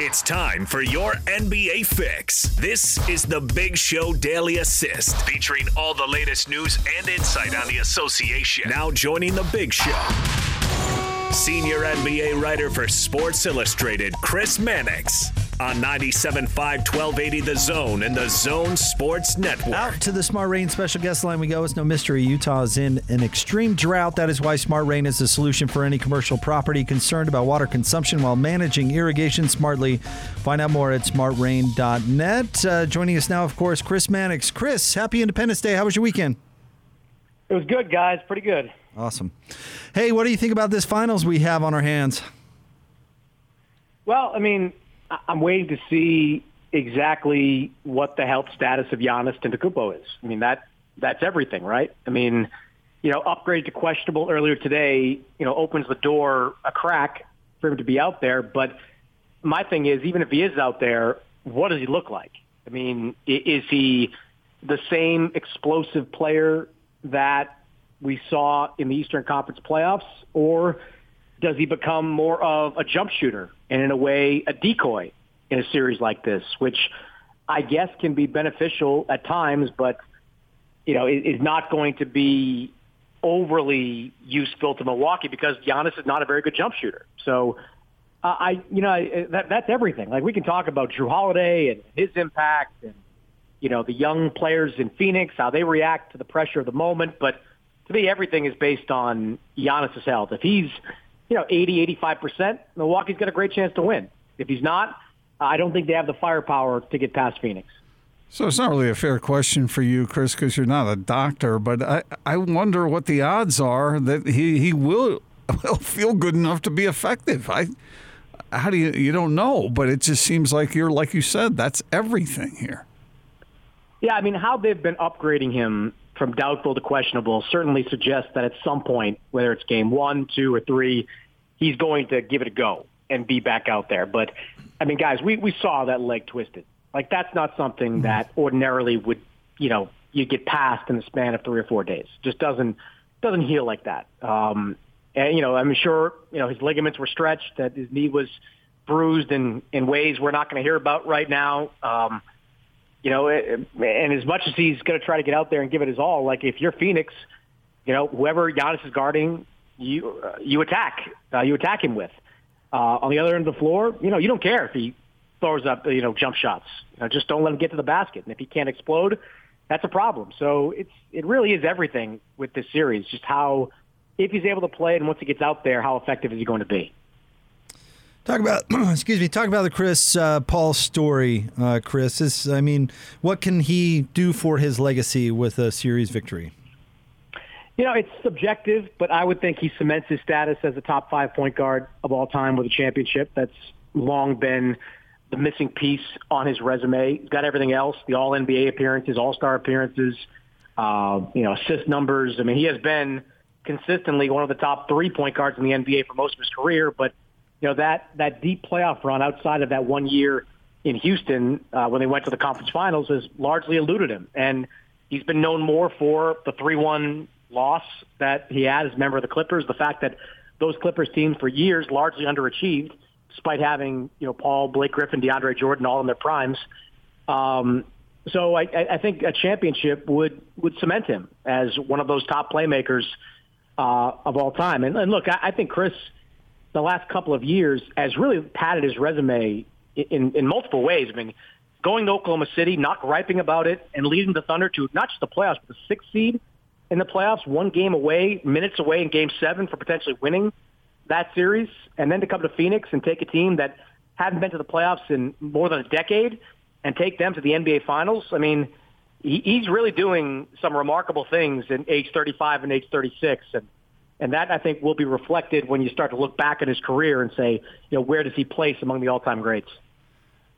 It's time for your NBA fix. This is the Big Show Daily Assist, featuring all the latest news and insight on the association. Now joining the Big Show, senior NBA writer for Sports Illustrated, Chris Mannix. On 97.5 1280 The Zone and The Zone Sports Network. Out to the Smart Rain special guest line we go. It's no mystery. Utah is in an extreme drought. That is why Smart Rain is the solution for any commercial property concerned about water consumption while managing irrigation smartly. Find out more at smartrain.net. Uh, joining us now, of course, Chris Mannix. Chris, happy Independence Day. How was your weekend? It was good, guys. Pretty good. Awesome. Hey, what do you think about this finals we have on our hands? Well, I mean, I'm waiting to see exactly what the health status of Giannis Antetokounmpo is. I mean, that that's everything, right? I mean, you know, upgrade to questionable earlier today, you know, opens the door a crack for him to be out there. But my thing is, even if he is out there, what does he look like? I mean, is he the same explosive player that we saw in the Eastern Conference playoffs, or does he become more of a jump shooter and in a way a decoy in a series like this, which I guess can be beneficial at times, but you know is not going to be overly useful to Milwaukee because Giannis is not a very good jump shooter. So I, you know, that that's everything. Like we can talk about Jrue Holiday and his impact, and you know the young players in Phoenix how they react to the pressure of the moment, but to me everything is based on Giannis's health. If he's you know, 80, 85%, Milwaukee's got a great chance to win. If he's not, I don't think they have the firepower to get past Phoenix. So it's not really a fair question for you, Chris, because you're not a doctor. But I, I wonder what the odds are that he, he will, will feel good enough to be effective. I, how do you you don't know, but it just seems like you're like you said. That's everything here. Yeah, I mean, how they've been upgrading him from doubtful to questionable certainly suggests that at some point, whether it's game one, two, or three, he's going to give it a go and be back out there. But I mean, guys, we, we saw that leg twisted. Like that's not something mm-hmm. that ordinarily would, you know, you get past in the span of three or four days. Just doesn't doesn't heal like that. Um, and you know, I'm sure you know his ligaments were stretched, that his knee was bruised in in ways we're not going to hear about right now. Um, you know, and as much as he's going to try to get out there and give it his all, like if you're Phoenix, you know, whoever Giannis is guarding, you uh, you attack, uh, you attack him with. Uh, on the other end of the floor, you know, you don't care if he throws up, you know, jump shots. You know, just don't let him get to the basket. And if he can't explode, that's a problem. So it's it really is everything with this series. Just how if he's able to play and once he gets out there, how effective is he going to be? Talk about, excuse me, talk about the Chris uh, Paul story, uh, Chris. Is, I mean, what can he do for his legacy with a series victory? You know, it's subjective, but I would think he cements his status as a top five point guard of all time with a championship. That's long been the missing piece on his resume. He's got everything else: the All NBA appearances, All Star appearances, uh, you know, assist numbers. I mean, he has been consistently one of the top three point guards in the NBA for most of his career, but you know that that deep playoff run outside of that one year in Houston uh, when they went to the conference finals has largely eluded him, and he's been known more for the three-one loss that he had as a member of the Clippers. The fact that those Clippers teams for years largely underachieved, despite having you know Paul, Blake Griffin, DeAndre Jordan all in their primes. Um, so I, I think a championship would would cement him as one of those top playmakers uh, of all time. And, and look, I, I think Chris the last couple of years has really padded his resume in, in multiple ways. I mean, going to Oklahoma City, not griping about it, and leading the Thunder to not just the playoffs, but the sixth seed in the playoffs, one game away, minutes away in game seven for potentially winning that series, and then to come to Phoenix and take a team that hadn't been to the playoffs in more than a decade and take them to the NBA Finals. I mean, he's really doing some remarkable things in age 35 and age 36. And and that, I think, will be reflected when you start to look back at his career and say, you know, where does he place among the all-time greats?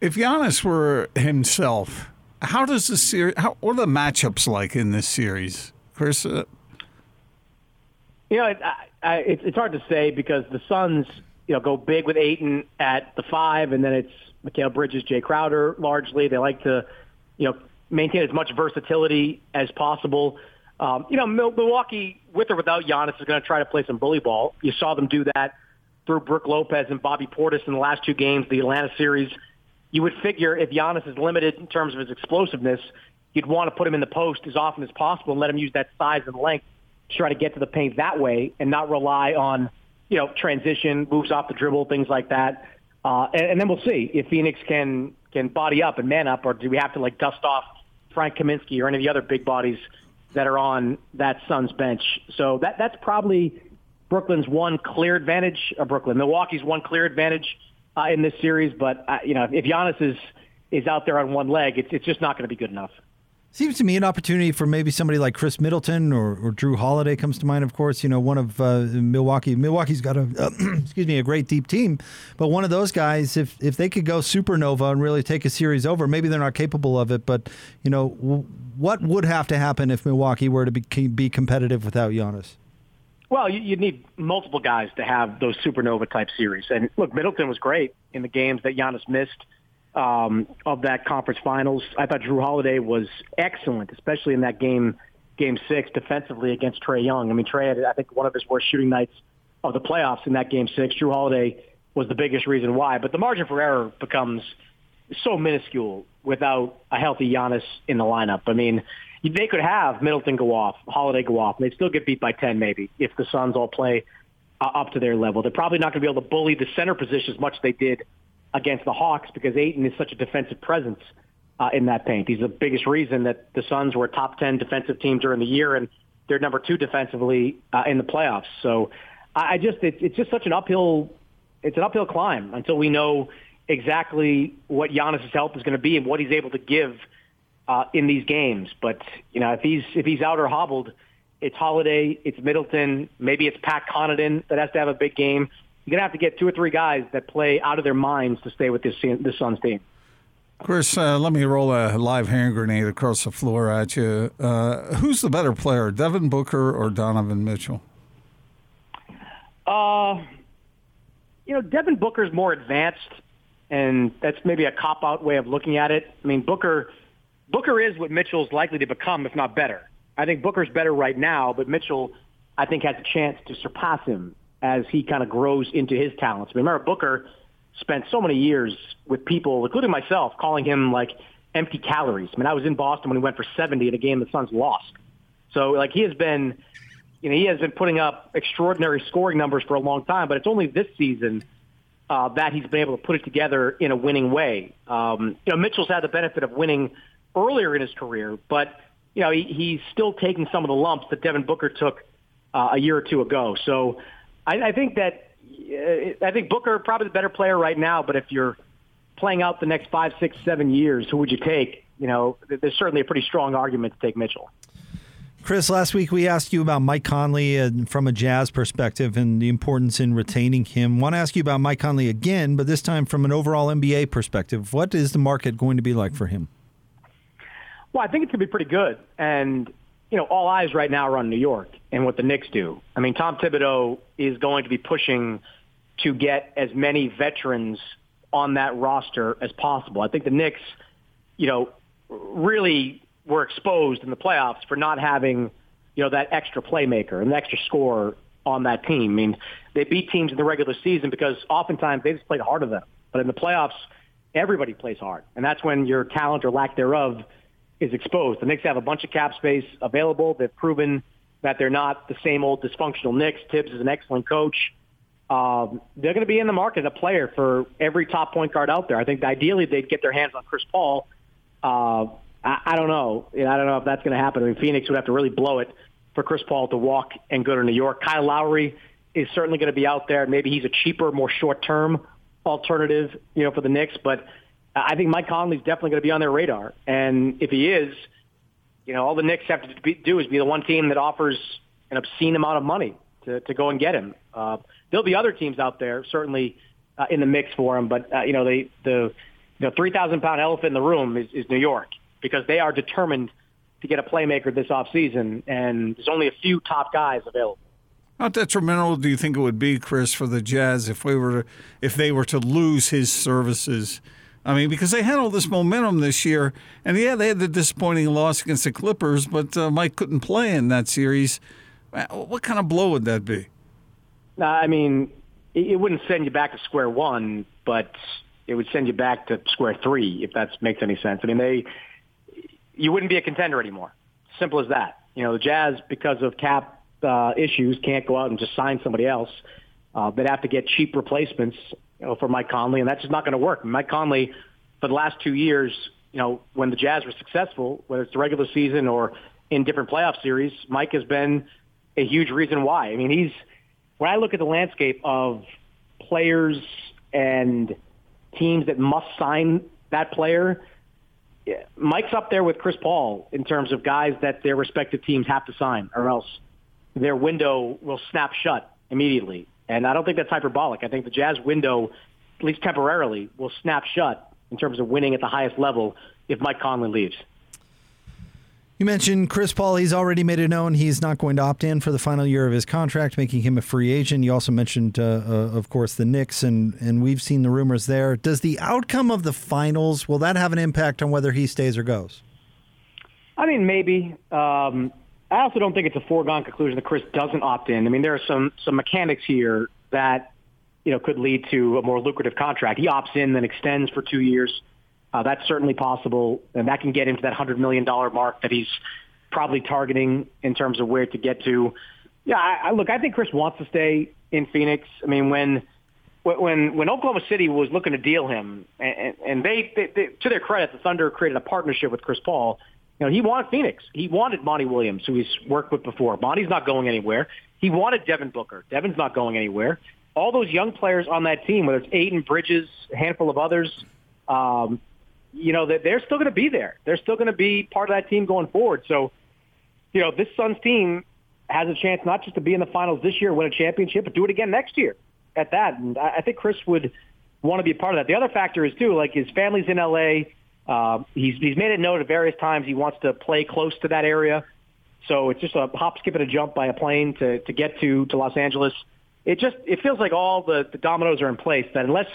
If Giannis were himself, how does the series? How, what are the matchups like in this series, Chris? Uh, you know, it, I, it's, it's hard to say because the Suns, you know, go big with Ayton at the five, and then it's Mikal Bridges, Jae Crowder. Largely, they like to, you know, maintain as much versatility as possible. Um, you know, Milwaukee, with or without Giannis, is going to try to play some bully ball. You saw them do that through Brook Lopez and Bobby Portis in the last two games, the Atlanta series. You would figure if Giannis is limited in terms of his explosiveness, you'd want to put him in the post as often as possible and let him use that size and length to try to get to the paint that way and not rely on, you know, transition, moves off the dribble, things like that. Uh, and, and then we'll see if Phoenix can can body up and man up, or do we have to like dust off Frank Kaminsky or any of the other big bodies that are on that Suns bench? So that that's probably Brooklyn's one clear advantage. Or Brooklyn, Milwaukee's one clear advantage uh, in this series. But uh, you know, if Giannis is is out there on one leg, it's it's just not going to be good enough. Seems to me an opportunity for maybe somebody like Khris Middleton or, or Jrue Holiday comes to mind. Of course, you know one of uh, Milwaukee. Milwaukee's got a uh, excuse me a great deep team, but one of those guys, if if they could go supernova and really take a series over, maybe they're not capable of it. But you know w- what would have to happen if Milwaukee were to be, be competitive without Giannis? Well, you, would need multiple guys to have those supernova type series. And look, Middleton was great in the games that Giannis missed um, of that conference finals. I thought Jrue Holiday was excellent, especially in that game, game six, defensively against Trae Young. I mean, Trae had, I think, one of his worst shooting nights of the playoffs in that game six. Jrue Holiday was the biggest reason why. But the margin for error becomes so minuscule without a healthy Giannis in the lineup. I mean, they could have Middleton go off, Holiday go off, and they'd still get beat by 10 maybe if the Suns all play uh, up to their level. They're probably not going to be able to bully the center position as much as they did against the Hawks because Ayton is such a defensive presence uh, in that paint. He's the biggest reason that the Suns were a top 10 defensive team during the year, and they're number two defensively uh, in the playoffs. So I just, it, it's just such an uphill, it's an uphill climb until we know exactly what Giannis's help is going to be and what he's able to give uh, in these games. But you know, if he's if he's out or hobbled, it's Holiday, it's Middleton, maybe it's Pat Connaughton that has to have a big game you're gonna have to get two or three guys that play out of their minds to stay with this this Suns team. Chris, uh, let me roll a live hand grenade across the floor at you. Uh, who's the better player, Devin Booker or Donovan Mitchell? Uh, you know, Devin Booker's more advanced, and that's maybe a cop out way of looking at it. I mean, Booker Booker is what Mitchell's likely to become, if not better. I think Booker's better right now, but Mitchell, I think, has a chance to surpass him as he kind of grows into his talents. I mean, Remember, Booker spent so many years with people, including myself, calling him like empty calories. I mean, I was in Boston when he went for 70 in a game the Suns lost. So, like, he has been, you know, he has been putting up extraordinary scoring numbers for a long time, but it's only this season uh, that he's been able to put it together in a winning way. Um, you know, Mitchell's had the benefit of winning earlier in his career, but, you know, he, he's still taking some of the lumps that Devin Booker took uh, a year or two ago. So, I, I think that uh, I think Booker probably the better player right now. But if you're playing out the next five, six, seven years, who would you take? You know, there's certainly a pretty strong argument to take Mitchell. Chris, last week we asked you about Mike Conley uh, from a Jazz perspective and the importance in retaining him. Want to ask you about Mike Conley again, but this time from an overall NBA perspective. What is the market going to be like for him? Well, I think it's going to be pretty good. And you know, all eyes right now are on New York and what the Knicks do. I mean, Tom Thibodeau is going to be pushing to get as many veterans on that roster as possible. I think the Knicks, you know, really were exposed in the playoffs for not having, you know, that extra playmaker and extra scorer on that team. I mean, they beat teams in the regular season because oftentimes they just played harder than them. But in the playoffs, everybody plays hard. And that's when your talent or lack thereof – is exposed. The Knicks have a bunch of cap space available. They've proven that they're not the same old dysfunctional Knicks. Thibs is an excellent coach. Um, they're going to be in the market a player for every top point guard out there. I think ideally they'd get their hands on Chris Paul. Uh, I, I don't know. I don't know if that's going to happen. I mean, Phoenix would have to really blow it for Chris Paul to walk and go to New York. Kyle Lowry is certainly going to be out there. Maybe he's a cheaper, more short-term alternative, you know, for the Knicks. But I think Mike Conley's definitely going to be on their radar. And if he is, you know, all the Knicks have to be, do is be the one team that offers an obscene amount of money to, to go and get him. Uh, there'll be other teams out there, certainly uh, in the mix for him. But, uh, you know, they, the you know, 3,000 pound elephant in the room is, is New York because they are determined to get a playmaker this offseason. And there's only a few top guys available. How detrimental do you think it would be, Chris, for the Jazz if we were if they were to lose his services I mean, because they had all this momentum this year, and yeah, they had the disappointing loss against the Clippers, but uh, Mike couldn't play in that series. What kind of blow would that be? I mean, it, it wouldn't send you back to square one, but it would send you back to square three if that makes any sense. I mean, they you wouldn't be a contender anymore. Simple as that. You know, the Jazz because of cap uh, issues can't go out and just sign somebody else. Uh, they'd have to get cheap replacements you know, for Mike Conley, and that's just not going to work. Mike Conley, for the last two years, you know, when the Jazz were successful, whether it's the regular season or in different playoff series, Mike has been a huge reason why. I mean, he's when I look at the landscape of players and teams that must sign that player, Mike's up there with Chris Paul in terms of guys that their respective teams have to sign, or else their window will snap shut immediately. And I don't think that's hyperbolic. I think the Jazz window, at least temporarily, will snap shut in terms of winning at the highest level if Mike Conley leaves. You mentioned Chris Paul. He's already made it known he's not going to opt in for the final year of his contract, making him a free agent. You also mentioned, uh, uh, of course, the Knicks, and, and we've seen the rumors there. Does the outcome of the finals, will that have an impact on whether he stays or goes? I mean, maybe. Um, I also don't think it's a foregone conclusion that Chris doesn't opt in. I mean, there are some, some mechanics here that, you know, could lead to a more lucrative contract. He opts in, then extends for two years uh, that's certainly possible, and that can get him to that $100 million mark that he's probably targeting in terms of where to get to. Yeah, I, I look, I think Chris wants to stay in Phoenix. I mean, when when when Oklahoma City was looking to deal him, and, and they, they, they, to their credit, the Thunder created a partnership with Chris Paul. You know, he wanted Phoenix. He wanted Monty Williams, who he's worked with before. Monty's not going anywhere. He wanted Devin Booker. Devin's not going anywhere. All those young players on that team, whether it's Ayton, Bridges, a handful of others, um, you know, they're still going to be there. They're still going to be part of that team going forward. So, you know, this Suns team has a chance not just to be in the finals this year, win a championship, but do it again next year at that. And I think Chris would want to be a part of that. The other factor is too, like his family's in LA. Uh, he's he's made it known at various times he wants to play close to that area. So it's just a hop, skip, and a jump by a plane to to get to to Los Angeles. It just it feels like all the, the dominoes are in place. That unless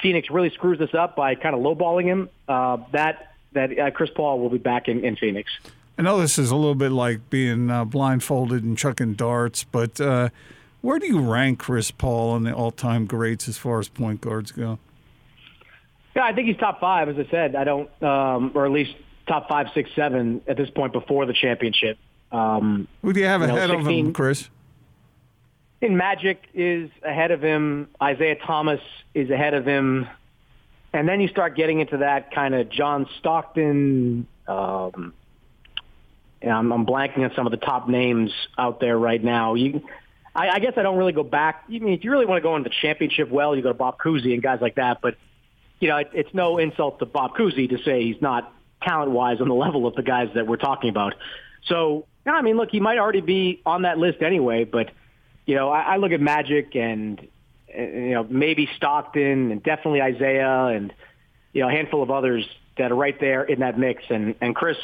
Phoenix really screws this up by kind of lowballing him, uh, that that uh, Chris Paul will be back in, in Phoenix. I know this is a little bit like being uh, blindfolded and chucking darts, but uh, where do you rank Chris Paul on the all-time greats as far as point guards go? Yeah, I think he's top five. As I said, I don't, um, or at least top five, six, seven at this point before the championship. Um, Who do you have you ahead know, 16, of him, Chris? in Magic is ahead of him. Isiah Thomas is ahead of him. And then you start getting into that kind of John Stockton. Um, I'm, I'm blanking on some of the top names out there right now. You, I, I guess I don't really go back. I mean, if you really want to go into the championship well, you go to Bob Cousy and guys like that. But you know, it, it's no insult to Bob Cousy to say he's not talent-wise on the level of the guys that we're talking about. So, I mean, look, he might already be on that list anyway, but you know, I, I look at Magic and, and you know maybe Stockton and definitely Isiah and you know a handful of others that are right there in that mix. And and Chris,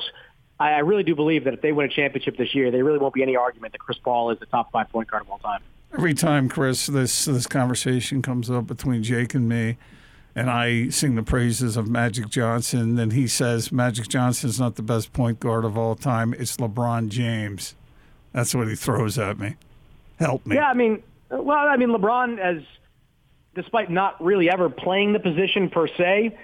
I, I really do believe that if they win a championship this year, there really won't be any argument that Chris Paul is the top five point guard of all time. Every time, Chris, this this conversation comes up between Jake and me, and I sing the praises of Magic Johnson, then he says Magic Johnson's not the best point guard of all time. It's LeBron James. That's what he throws at me. Help me. Yeah, I mean, well, I mean, LeBron, as despite not really ever playing the position per se,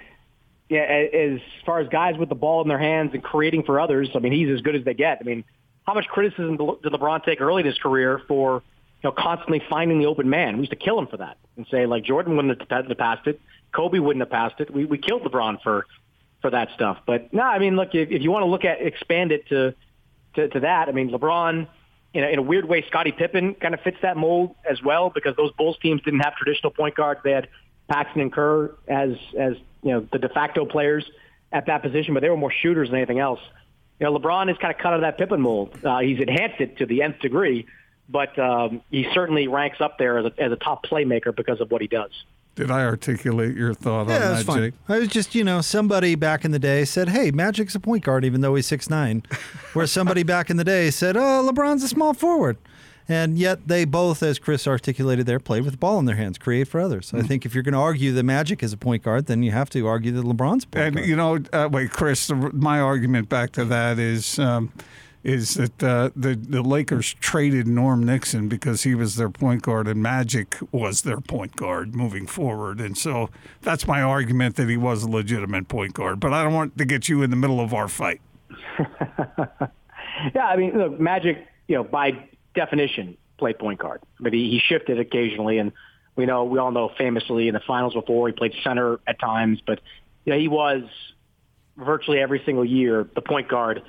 yeah, as far as guys with the ball in their hands and creating for others, I mean, he's as good as they get. I mean, how much criticism did LeBron take early in his career for you know constantly finding the open man? We used to kill him for that and say like Jordan wouldn't have passed it, Kobe wouldn't have passed it. We we killed LeBron for for that stuff. But no, I mean, look, if, if you want to look at expand it to to, to that, I mean, LeBron in a, in a weird way, Scottie Pippen kind of fits that mold as well because those Bulls teams didn't have traditional point guards. They had Paxson and Kerr as as you know the de facto players at that position, but they were more shooters than anything else. You know, LeBron is kind of cut out of that Pippen mold. Uh, he's enhanced it to the nth degree, but um, he certainly ranks up there as a, as a top playmaker because of what he does. Did I articulate your thought yeah, on that, fine. Jake? I was just, you know, somebody back in the day said, "Hey, Magic's a point guard, even though he's six nine," where somebody back in the day said, "Oh, LeBron's a small forward." And yet they both, as Chris articulated there, played with the ball in their hands, create for others. Mm-hmm. I think if you're going to argue that Magic is a point guard, then you have to argue that LeBron's a point and, guard. you know, uh, wait, Chris, my argument back to that is um, is that uh, the the Lakers traded Norm Nixon because he was their point guard and Magic was their point guard moving forward, and so that's my argument that he was a legitimate point guard. But I don't want to get you in the middle of our fight. yeah, I mean, look, Magic, you know, by definition, played point guard, but he, he shifted occasionally, and we know we all know famously in the finals before he played center at times, but you know, he was virtually every single year the point guard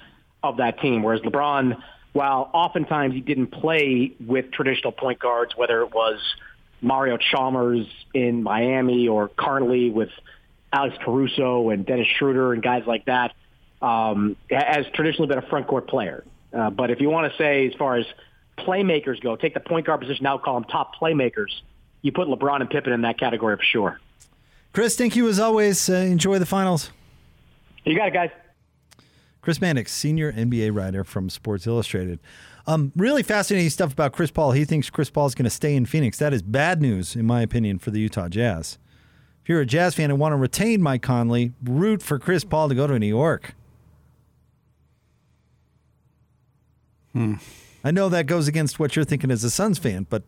of that team. Whereas LeBron, while oftentimes he didn't play with traditional point guards, whether it was Mario Chalmers in Miami or currently with Alex Caruso and Dennis Schroeder and guys like that, um, has traditionally been a front court player. Uh, but if you want to say as far as playmakers go, take the point guard position, now call them top playmakers. You put LeBron and Pippen in that category for sure. Chris, thank you as always. Uh, enjoy the finals. You got it, guys. Chris Mannix, senior NBA writer from Sports Illustrated. Um, really fascinating stuff about Chris Paul. He thinks Chris Paul is going to stay in Phoenix. That is bad news, in my opinion, for the Utah Jazz. If you're a Jazz fan and want to retain Mike Conley, root for Chris Paul to go to New York. Hmm. I know that goes against what you're thinking as a Suns fan, but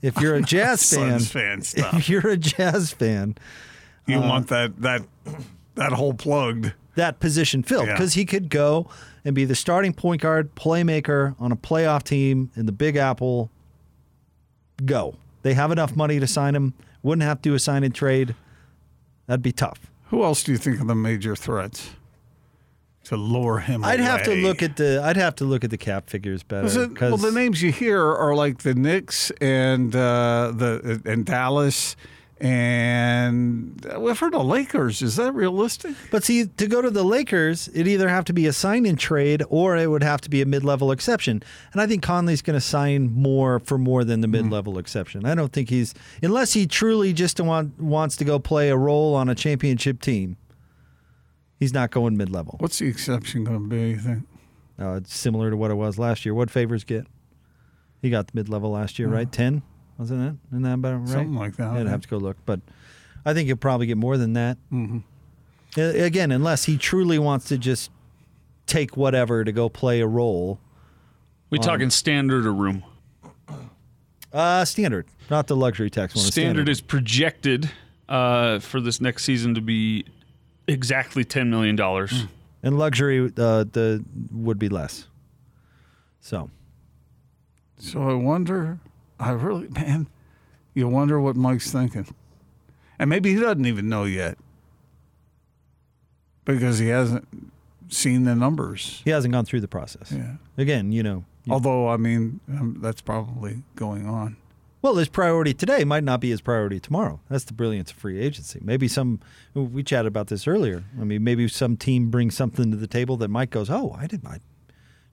if you're a Jazz fan, fan if you're a Jazz fan, you uh, want that that that hole plugged that position filled because yeah. he could go and be the starting point guard, playmaker on a playoff team in the Big Apple. Go. They have enough money to sign him. Wouldn't have to do a sign and trade. That'd be tough. Who else do you think are the major threats to lure him? I'd away? have to look at the. I'd have to look at the cap figures better. It, well, the names you hear are like the Knicks and uh, the and Dallas and we've heard the Lakers. Is that realistic? But see, to go to the Lakers, it either have to be a sign in trade or it would have to be a mid level exception. And I think Conley's going to sign more for more than the hmm. mid level mm. exception. I don't think he's unless he truly just want, wants to go play a role on a championship team. He's not going mid level. What's the exception going to be? You think? Uh, it's similar to what it was last year. What favors get? He got the mid level last year, right? Ten wasn't it? Isn't that about right? Something like that. I'd have to go look, but I think he'll probably get more than that. Mm-hmm. Again, unless he truly wants to just take whatever to go play a role. We um, talking standard or room? Uh, standard, not the luxury tax one. Standard, standard. is projected uh, for this next season to be exactly ten million dollars, mm. and luxury uh, the would be less. So, so I wonder I really, man, you wonder what Mike's thinking. And maybe he doesn't even know yet because he hasn't seen the numbers. He hasn't gone through the process. Yeah. Again, you know. Although, I mean, um, that's probably going on. Well, his priority today might not be his priority tomorrow. That's the brilliance of free agency. Maybe some, we chatted about this earlier. I mean, maybe some team brings something to the table that Mike goes, oh, I did, I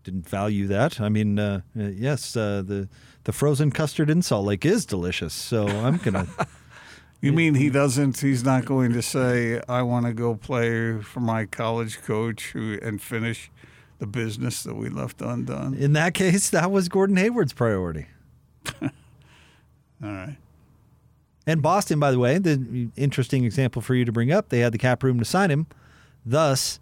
didn't value that. I mean, uh, uh yes, uh, the the frozen custard in Salt Lake is delicious. So I'm gonna. you mean he doesn't? He's not going to say, "I want to go play for my college coach who, and finish the business that we left undone." In that case, that was Gordon Hayward's priority. All right. And Boston, by the way, the interesting example for you to bring up, they had the cap room to sign him. Thus,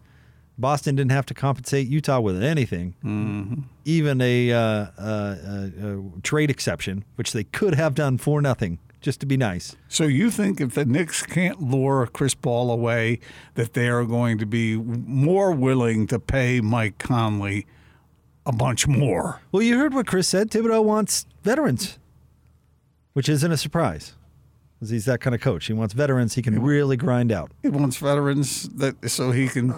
Boston didn't have to compensate Utah with anything, mm-hmm. even a, uh, uh, uh, trade exception, which they could have done for nothing, just to be nice. So you think if the Knicks can't lure Chris Paul away, that they are going to be more willing to pay Mike Conley a bunch more? Well, you heard what Chris said. Thibodeau wants veterans, which isn't a surprise. He's that kind of coach. He wants veterans he can really grind out. He wants veterans that so he can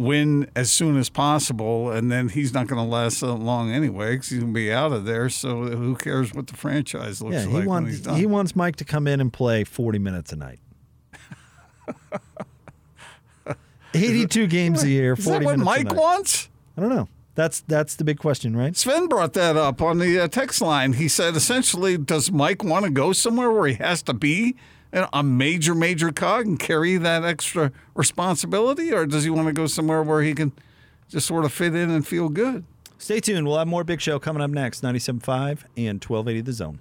win as soon as possible, and then he's not going to last long anyway because he's going to be out of there. So who cares what the franchise looks yeah, he like wants, when he's done? He wants Mike to come in and play 40 minutes a night. 82 games a year, 40 Is that what Mike wants? I don't know. That's that's the big question, right? Sven brought that up on the uh, text line. He said essentially, does Mike want to go somewhere where he has to be a major, major cog and carry that extra responsibility, or does he want to go somewhere where he can just sort of fit in and feel good? Stay tuned. We'll have more Big Show coming up next, 97.5 and 1280 The Zone.